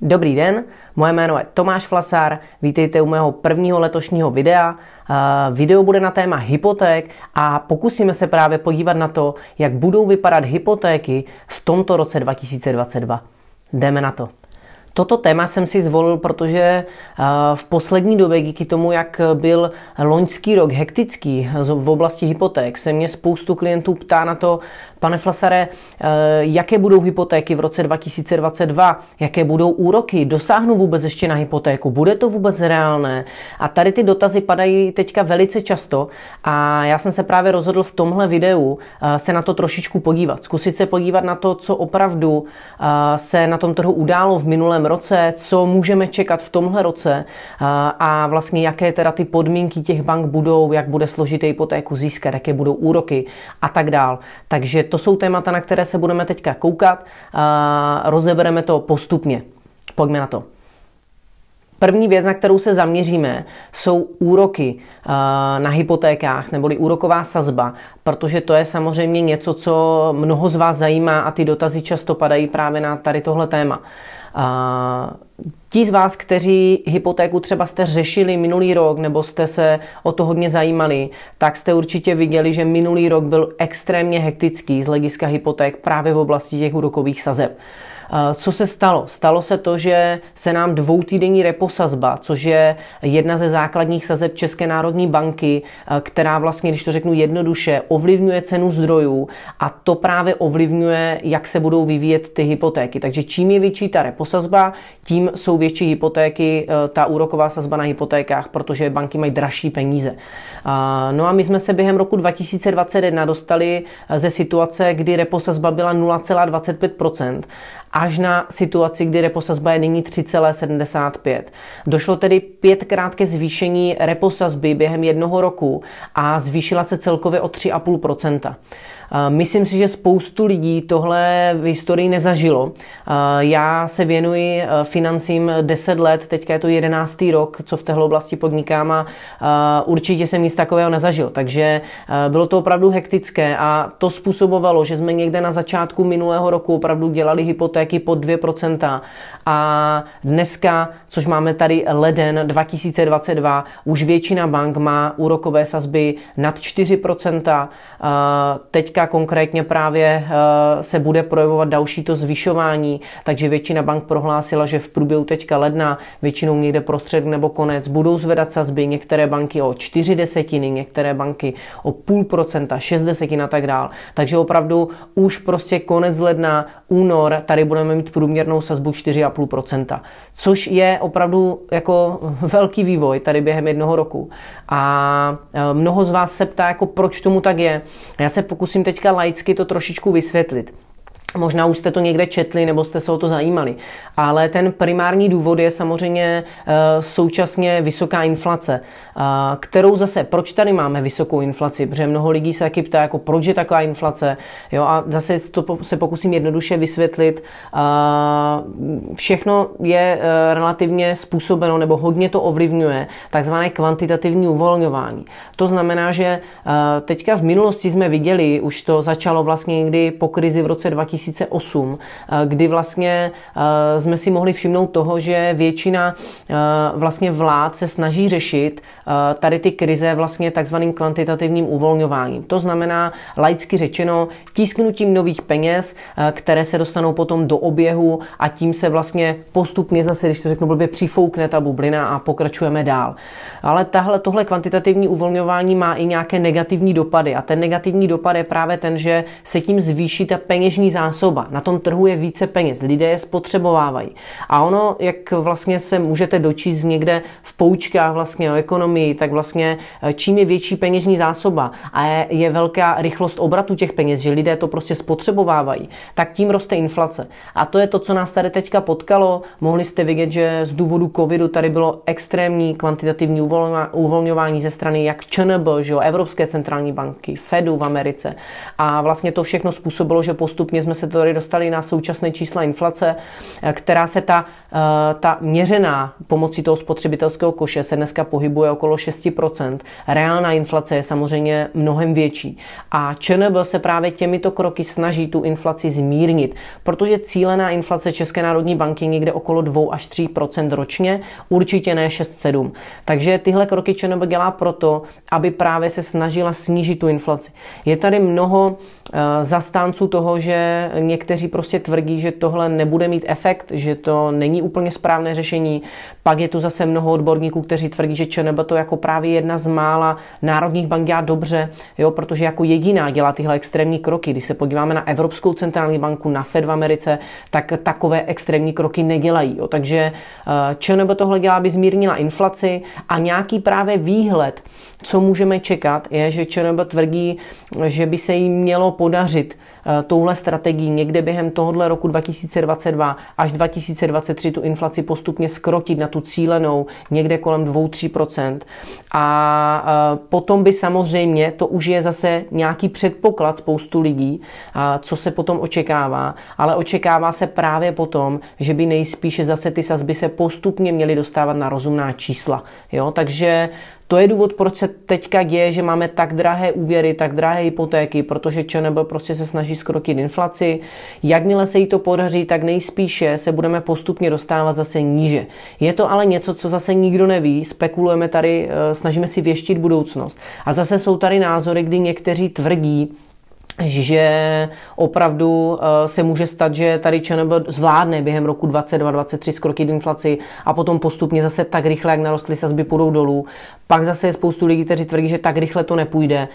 Dobrý den, moje jméno je Tomáš Flasár, vítejte u mého prvního letošního videa. Video bude na téma hypoték a pokusíme se právě podívat na to, jak budou vypadat hypotéky v tomto roce 2022. Jdeme na to. Toto téma jsem si zvolil, protože eh, v poslední době díky tomu, jak byl loňský rok hektický v oblasti hypoték, se mě spoustu klientů ptá na to, pane Flasare, eh, jaké budou hypotéky v roce 2022, jaké budou úroky, dosáhnu vůbec ještě na hypotéku, bude to vůbec reálné? A tady ty dotazy padají teďka velice často a já jsem se právě rozhodl v tomhle videu eh, se na to trošičku podívat. Zkusit se podívat na to, co opravdu se na tom trhu událo v minulém roce, co můžeme čekat v tomhle roce a vlastně jaké teda ty podmínky těch bank budou, jak bude složité hypotéku získat, jaké budou úroky a tak dál. Takže to jsou témata, na které se budeme teďka koukat a rozebereme to postupně. Pojďme na to. První věc, na kterou se zaměříme, jsou úroky na hypotékách neboli úroková sazba, protože to je samozřejmě něco, co mnoho z vás zajímá a ty dotazy často padají právě na tady tohle téma. A ti z vás, kteří hypotéku třeba jste řešili minulý rok nebo jste se o to hodně zajímali, tak jste určitě viděli, že minulý rok byl extrémně hektický z hlediska hypoték právě v oblasti těch úrokových sazeb. Co se stalo? Stalo se to, že se nám dvoutýdenní reposazba, což je jedna ze základních sazeb České národní banky, která vlastně, když to řeknu jednoduše, ovlivňuje cenu zdrojů a to právě ovlivňuje, jak se budou vyvíjet ty hypotéky. Takže čím je větší ta reposazba, tím jsou větší hypotéky, e, ta úroková sazba na hypotékách, protože banky mají dražší peníze. No a my jsme se během roku 2021 dostali ze situace, kdy reposazba byla 0,25% až na situaci, kdy reposazba je nyní 3,75. Došlo tedy pětkrát ke zvýšení reposazby během jednoho roku a zvýšila se celkově o 3,5%. Myslím si, že spoustu lidí tohle v historii nezažilo. Já se věnuji e, financím 10 let, teďka je to 11. rok, co v téhle oblasti podnikám a určitě jsem nic takového nezažil. Takže e, bylo to opravdu hektické a to způsobovalo, že jsme někde na začátku minulého roku opravdu dělali hypotéky pod 2% a dneska, což máme tady leden 2022, už většina bank má úrokové sazby nad 4%. Teďka teďka konkrétně právě eh, se bude projevovat další to zvyšování, takže většina bank prohlásila, že v průběhu teďka ledna, většinou někde prostřed nebo konec, budou zvedat sazby, některé banky o 4 desetiny, některé banky o půl procenta, 6 desetin a tak dál. Takže opravdu už prostě konec ledna, únor, tady budeme mít průměrnou sazbu 4,5%, což je opravdu jako velký vývoj tady během jednoho roku. A eh, mnoho z vás se ptá, jako proč tomu tak je. Já se pokusím teďka laicky to trošičku vysvětlit. Možná už jste to někde četli nebo jste se o to zajímali. Ale ten primární důvod je samozřejmě uh, současně vysoká inflace, uh, kterou zase, proč tady máme vysokou inflaci? Protože mnoho lidí se taky ptá, jako proč je taková inflace. Jo, a zase to se pokusím jednoduše vysvětlit. Uh, všechno je relativně způsobeno nebo hodně to ovlivňuje takzvané kvantitativní uvolňování. To znamená, že teďka v minulosti jsme viděli, už to začalo vlastně někdy po krizi v roce 2000 2008, kdy vlastně jsme si mohli všimnout toho, že většina vlastně vlád se snaží řešit tady ty krize vlastně takzvaným kvantitativním uvolňováním. To znamená, laicky řečeno, tisknutím nových peněz, které se dostanou potom do oběhu a tím se vlastně postupně zase, když to řeknu blbě, přifoukne ta bublina a pokračujeme dál. Ale tahle, tohle kvantitativní uvolňování má i nějaké negativní dopady a ten negativní dopad je právě ten, že se tím zvýší ta peněžní zásoba. Na tom trhu je více peněz, lidé je spotřebovávají. A ono, jak vlastně se můžete dočíst někde v poučkách vlastně o ekonomii, tak vlastně eh, čím je větší peněžní zásoba a je, je velká rychlost obratu těch peněz, že lidé to prostě spotřebovávají, tak tím roste inflace. A to je to, co nás tady teďka potkalo. Mohli jste vidět, že z důvodu covidu tady bylo extrémní kvantitativní uvolňování ze strany jak ČNB, že jo, Evropské centrální banky, Fedu v Americe. A vlastně to všechno způsobilo, že postupně jsme se tady dostali na současné čísla inflace, která se ta, eh, ta měřená pomocí toho spotřebitelského koše se dneska pohybuje okolo 6%. Reálná inflace je samozřejmě mnohem větší. A ČNB se právě těmito kroky snaží tu inflaci zmírnit, protože cílená inflace České národní banky je někde okolo 2 až 3% ročně, určitě ne 6-7. Takže tyhle kroky ČNB dělá proto, aby právě se snažila snížit tu inflaci. Je tady mnoho eh, zastánců toho, že někteří prostě tvrdí, že tohle nebude mít efekt, že to není úplně správné řešení. Pak je tu zase mnoho odborníků, kteří tvrdí, že ČNB to jako právě jedna z mála národních bank dělá dobře, jo, protože jako jediná dělá tyhle extrémní kroky. Když se podíváme na Evropskou centrální banku, na Fed v Americe, tak takové extrémní kroky nedělají. Jo. Takže eh, ČNB tohle dělá, aby zmírnila inflaci a nějaký právě výhled, co můžeme čekat, je, že ČNB tvrdí, že by se jim mělo podařit touhle strategií někde během tohohle roku 2022 až 2023 tu inflaci postupně skrotit na tu cílenou někde kolem 2-3%. A eh, potom by samozřejmě, to už je zase nějaký předpoklad spoustu lidí, co se potom očekává, ale očekává se právě potom, že by nejspíše zase ty sazby se postupně měly dostávat na rozumná čísla. Jo? Takže to je důvod, proč se teďka děje, že máme tak drahé úvěry, tak drahé hypotéky, protože ČNB prostě se snaží skrotit inflaci. Jakmile se jí to podaří, tak nejspíše se budeme postupně dostávat zase níže. Je to ale něco, co zase nikdo neví, spekulujeme tady, eh, snažíme si věštit budoucnost. A zase jsou tady názory, kdy někteří tvrdí, že opravdu eh, se může stát, že tady ČNB zvládne během roku 2022-2023 skrotit inflaci a potom postupně zase tak rychle, jak narostly sazby, půjdou dolů. Pak zase je spoustu lidí, kteří tvrdí, že tak rychle to nepůjde.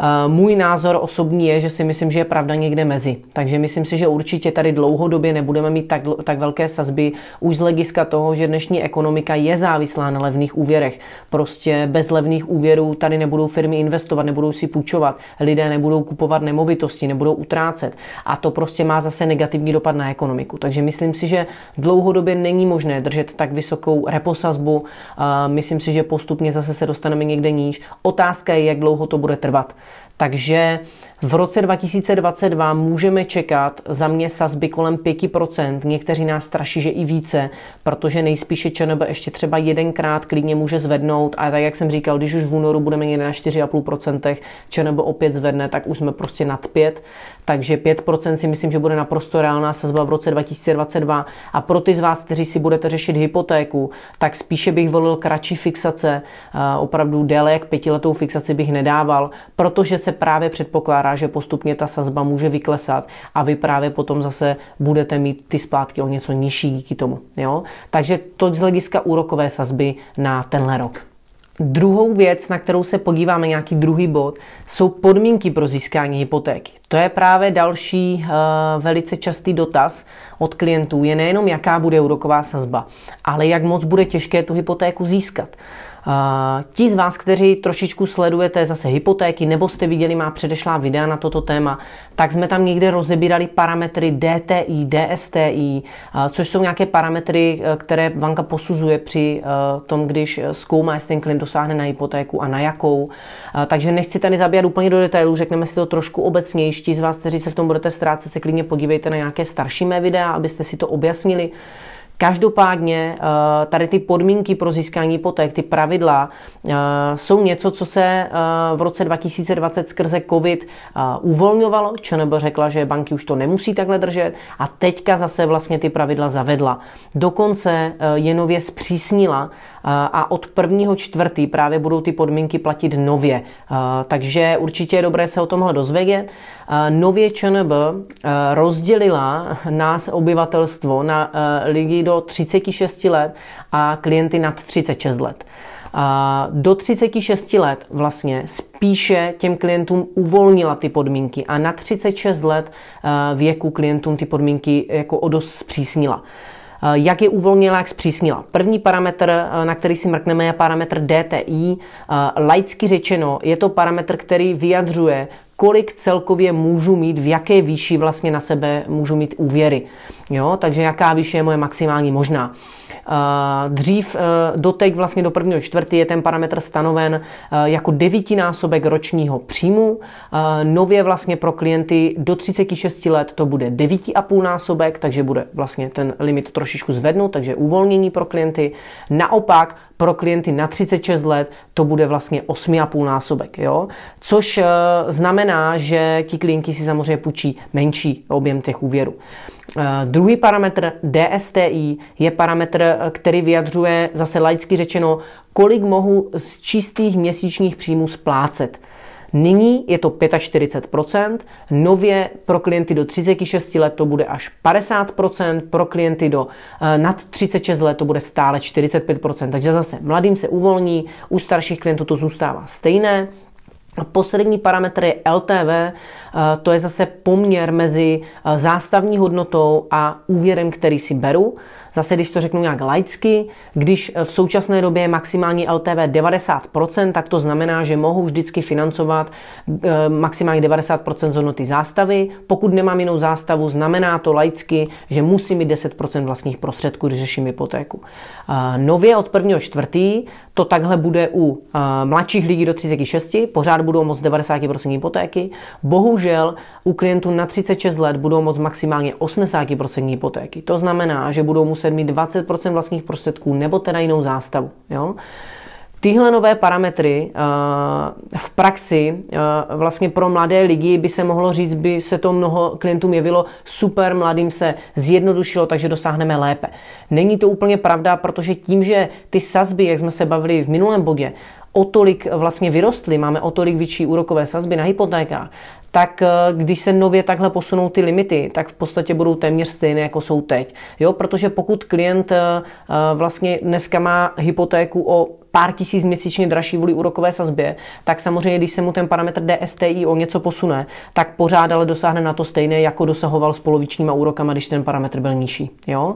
Eh, můj názor osobní je, že si myslím, že je pravda někde mezi. Takže myslím si, že určitě tady dlouhodobě nebudeme mít tak, tak velké sazby už z hlediska toho, že dnešní ekonomika je závislá na levných úvěrech. Prostě bez levných úvěrů tady nebudou firmy investovat, nebudou si půjčovat, lidé nebudou kupovat nemovitosti, nebudou utrácet. A to prostě má zase negativní dopad na ekonomiku. Takže myslím si, že dlouhodobě není možné držet tak vysokou reposazbu. Eh, myslím si, že postupně zase se dostaneme někde níž. Otázka je, jak dlouho to bude trvat. Takže v roce 2022 můžeme čekat za mě sazby kolem 5%, někteří nás straší, že i více, protože nejspíše ČNB ještě třeba jedenkrát klidně může zvednout. A tak jak jsem říkal, když už v únoru budeme někde na 4,5%, ČNB opět zvedne, tak už jsme prostě nad 5, takže 5% si myslím, že bude naprosto reálná sazba v roce 2022 a pro ty z vás, kteří si budete řešit hypotéku, tak spíše bych volil kratší fixace, opravdu déle jak pětiletou fixaci bych nedával, protože se právě předpokládá, že postupně ta sazba může vyklesat a vy právě potom zase budete mít ty splátky o něco nižší díky tomu. Jo? Takže to z hlediska úrokové sazby na tenhle rok. Druhou věc, na kterou se podíváme, nějaký druhý bod, jsou podmínky pro získání hypotéky. To je právě další uh, velice častý dotaz od klientů. Je nejenom, jaká bude úroková sazba, ale jak moc bude těžké tu hypotéku získat. Ti z vás, kteří trošičku sledujete zase hypotéky nebo jste viděli má předešlá videa na toto téma, tak jsme tam někde rozebírali parametry DTI, DSTI, což jsou nějaké parametry, e, které banka posuzuje při e, tom, když zkoumá, jestli ten klient dosáhne na hypotéku a na jakou. Takže nechci tady zabíjat úplně do detailů, řekneme si to trošku obecnější. Ti z vás, kteří se v tom budete ztrácet, se klidně podívejte na nějaké starší mé videa, abyste si to objasnili. Každopádně eh, tady ty podmínky pro získání hypoték, ty pravidla, eh, jsou něco, co se eh, v roce 2020 skrze COVID uvolňovalo. ČNB řekla, že banky už to nemusí takhle držet a teďka zase vlastně ty pravidla zavedla. Dokonce je nově zpřísnila a od prvního čtvrtý právě budou ty podmínky platit nově. Takže určitě je dobré se o tomhle dozvědět. Nově ČNB rozdělila nás obyvatelstvo na lidi do 36 let a klienty nad 36 let. Do 36 let vlastně spíše těm klientům uvolnila ty podmínky a na 36 let věku klientům ty podmínky jako o dost zpřísnila. Jak je uvolnila, jak zpřísnila? První parametr, na který si mrkneme, je parametr DTI. Laicky řečeno, je to parametr, který vyjadřuje, kolik celkově můžu mít, v jaké výši vlastně na sebe můžu mít úvěry. Jo? Takže jaká výše je moje maximální možná. Dřív e, dotek vlastně do prvního čtvrtý je ten parametr stanoven e, jako devítinásobek ročního příjmu. Nově vlastně pro klienty do 36 let to bude 9,5 násobek, takže bude vlastně ten limit trošičku zvednout, takže uvolnění pro klienty. Naopak pro klienty na 36 let to bude vlastně 8,5 násobek. Jo? Což znamená, že ti klienti si samozřejmě půjčí menší objem těch úvěrů. Eh, druhý parametr DSTI je parametr, který vyjadřuje zase laicky řečeno, kolik mohu z čistých měsíčních příjmů splácet. Nyní je to 45%, nově pro klienty do 36 let to bude až 50%, pro klienty do eh, nad 36 let to bude stále 45%. Takže zase mladým se uvolní, u starších klientů to zůstává stejné, a poslední parametr je LTV, eh, to je zase poměr mezi eh, zástavní hodnotou a úvěrem, který si beru. Zase, když to řeknu nějak laicky, když v současné době je maximální LTV 90%, tak to znamená, že mohu vždycky financovat eh, maximálně 90% z hodnoty zástavy. Pokud nemám jinou zástavu, znamená to laicky, že musím mít 10% vlastních prostředků, když řeším hypotéku. Eh, nově od 1. čtvrtý to takhle bude u eh, mladších lidí do 36, pořád budou moct 90% hypotéky. Bohužel u klientů na 36 let budou moct maximálně 80% hypotéky. To znamená, že budou muset mít 20% vlastních prostředků nebo teda jinou zástavu. Jo? Tyhle nové parametry uh, v praxi uh, vlastně pro mladé lidi by se mohlo říct, by se to mnoho klientům jevilo super, mladým se zjednodušilo, takže dosáhneme lépe. Není to úplně pravda, protože tím, že ty sazby, jak jsme se bavili v minulém bodě, o tolik vlastně vyrostly, máme o tolik větší úrokové sazby na hypotékách, tak eh, když se nově takhle posunou ty limity, tak v podstatě budou téměř stejné, jako jsou teď. Jo, protože pokud klient vlastně dneska má hypotéku o pár tisíc měsíčně dražší vůli úrokové sazbě, tak samozřejmě, když se mu ten parametr DSTI o něco posune, tak pořád ale dosáhne na to stejné, jako dosahoval s polovičníma úrokama, když ten parametr byl nižší. Jo?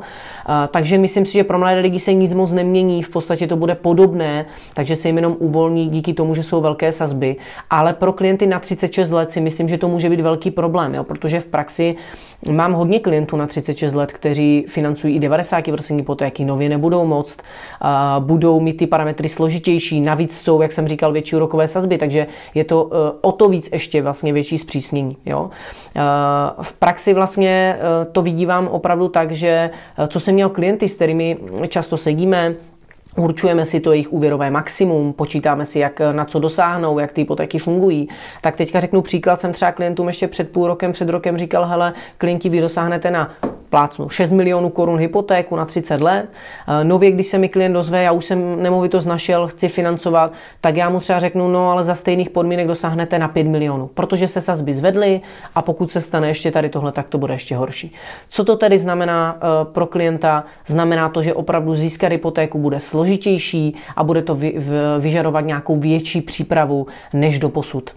Takže myslím si, že pro mladé lidi se nic moc nemění, v podstatě to bude podobné, takže se jim jenom uvolní díky tomu, že jsou velké sazby. Ale pro klienty na 36 let si myslím, že to může být velký problém, jo? protože v praxi mám hodně klientů na 36 let, kteří financují i 90% hypotéky, nově nebudou moct, a budou mít ty parametry složitější, navíc jsou, jak jsem říkal, větší úrokové sazby, takže je to uh, o to víc ještě vlastně větší zpřísnění. Jo? Uh, v praxi vlastně uh, to vidívám opravdu tak, že co jsem měl klienty, s kterými často sedíme, Určujeme si to jejich úvěrové maximum, počítáme si, jak na co dosáhnou, jak ty hypotéky fungují. Tak teďka řeknu příklad, jsem třeba klientům ještě před půl rokem, před rokem říkal, hele, klienti, vy dosáhnete na plácnu 6 milionů korun hypotéku na 30 let. Eh, nově, když se mi klient dozve, já už jsem nemovitost našel, chci financovat, tak já mu třeba řeknu, no ale za stejných podmínek dosáhnete na 5 milionů, protože se sazby zvedly a pokud se stane ještě tady tohle, tak to bude ještě horší. Co to tedy znamená eh, pro klienta? Znamená to, že opravdu získat hypotéku bude složitější a bude to vyžadovat nějakou větší přípravu než do posud.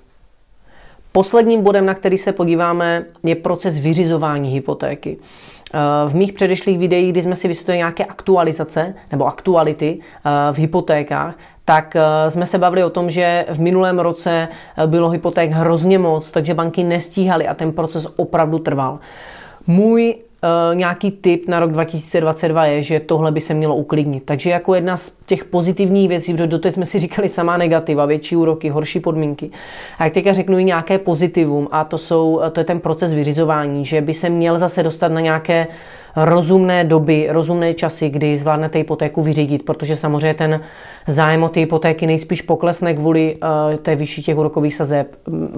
Posledním bodem, na který se podíváme, je proces vyřizování hypotéky. Eh, v mých předešlých videích, kdy jsme si vysvětlili nějaké aktualizace nebo aktuality eh, v hypotékách, tak eh, jsme se bavili o tom, že v minulém roce bylo hypoték hrozně moc, takže banky nestíhaly a ten proces opravdu trval. Můj nějaký tip na rok 2022 je, že tohle by se mělo uklidnit. Takže jako jedna z těch pozitivních věcí, protože doteď jsme si říkali samá negativa, větší úroky, horší podmínky. A jak teďka řeknu i nějaké pozitivum a to, jsou, to je ten proces vyřizování, že by se měl zase dostat na nějaké rozumné doby, rozumné časy, kdy zvládnete hypotéku vyřídit, protože samozřejmě ten zájem o ty hypotéky nejspíš poklesne kvůli uh, té vyšší těch úrokových sazeb.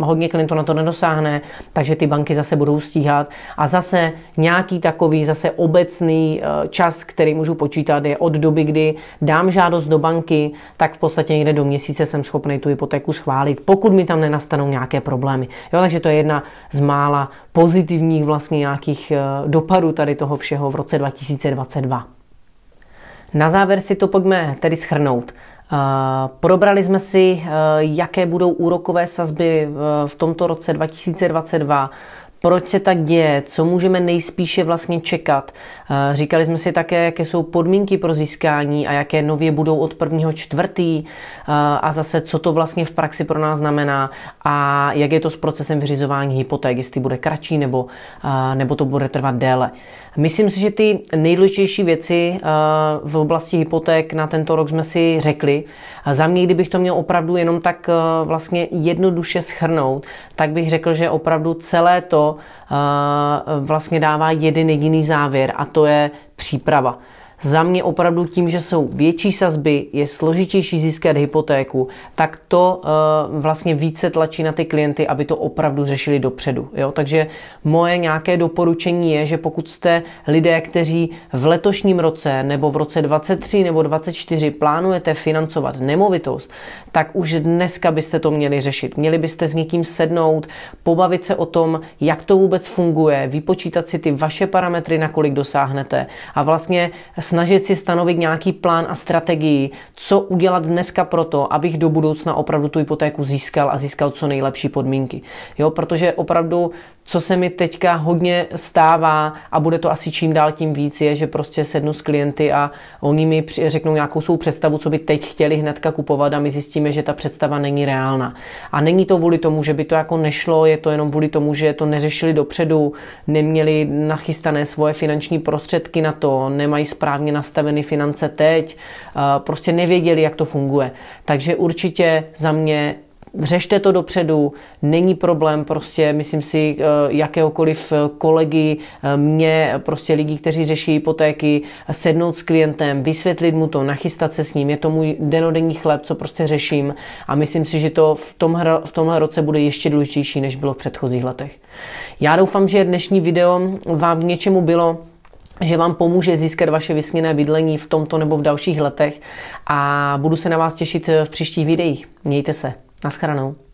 Hodně klientů na to nedosáhne, takže ty banky zase budou stíhat. A zase nějaký takový zase obecný uh, čas, který můžu počítat, je od doby, kdy dám žádost do banky, tak v podstatě někde do měsíce jsem schopný tu hypotéku schválit, pokud mi tam nenastanou nějaké problémy. Jo, takže to je jedna z mála pozitivních vlastně nějakých uh, dopadů tady toho všeho v roce 2022. Na závěr si to pojďme tedy schrnout. Uh, probrali jsme si, uh, jaké budou úrokové sazby v tomto roce 2022, proč se tak děje, co můžeme nejspíše vlastně čekat. Eh, říkali jsme si také, jaké jsou podmínky pro získání a jaké nově budou od prvního čtvrtý eh, a zase, co to vlastně v praxi pro nás znamená a jak je to s procesem vyřizování hypoték, jestli bude kratší nebo, eh, nebo to bude trvat déle. Myslím si, že ty nejdůležitější věci v oblasti hypoték na tento rok jsme si řekli. Za mě, kdybych to měl opravdu jenom tak vlastně jednoduše schrnout, tak bych řekl, že opravdu celé to vlastně dává jeden jediný závěr a to je příprava. Za mě opravdu tím, že jsou větší sazby, je složitější získat hypotéku, tak to uh, vlastně více tlačí na ty klienty, aby to opravdu řešili dopředu. Jo? Takže moje nějaké doporučení je, že pokud jste lidé, kteří v letošním roce nebo v roce 23 nebo 24 plánujete financovat nemovitost, tak už dneska byste to měli řešit. Měli byste s někým sednout, pobavit se o tom, jak to vůbec funguje, vypočítat si ty vaše parametry, na kolik dosáhnete a vlastně snažit si stanovit nějaký plán a strategii, co udělat dneska pro to, abych do budoucna opravdu tu hypotéku získal a získal co nejlepší podmínky. Jo, protože opravdu co se mi teďka hodně stává a bude to asi čím dál tím víc, je, že prostě sednu s klienty a oni mi řeknou nějakou svou představu, co by teď chtěli hnedka kupovat a my zjistíme, že ta představa není reálná. A není to kvůli tomu, že by to jako nešlo, je to jenom kvůli tomu, že to neřešili dopředu, neměli nachystané svoje finanční prostředky na to, nemají správně nastaveny finance teď, prostě nevěděli, jak to funguje. Takže určitě za mě řešte to dopředu, není problém prostě, myslím si, eh, jakéhokoliv eh, kolegy, eh, mě, prostě lidi, kteří řeší hypotéky, sednout s klientem, vysvětlit mu to, nachystat se s ním, je to můj denodenní chleb, co prostě řeším a myslím si, že to v tomhle, v tomhle roce bude ještě důležitější, než bylo v předchozích letech. Já doufám, že dnešní video vám k něčemu bylo, že vám pomůže získat vaše vysněné bydlení v tomto nebo v dalších letech a budu se na vás těšit v příštích videích. Mějte se. Naschranou.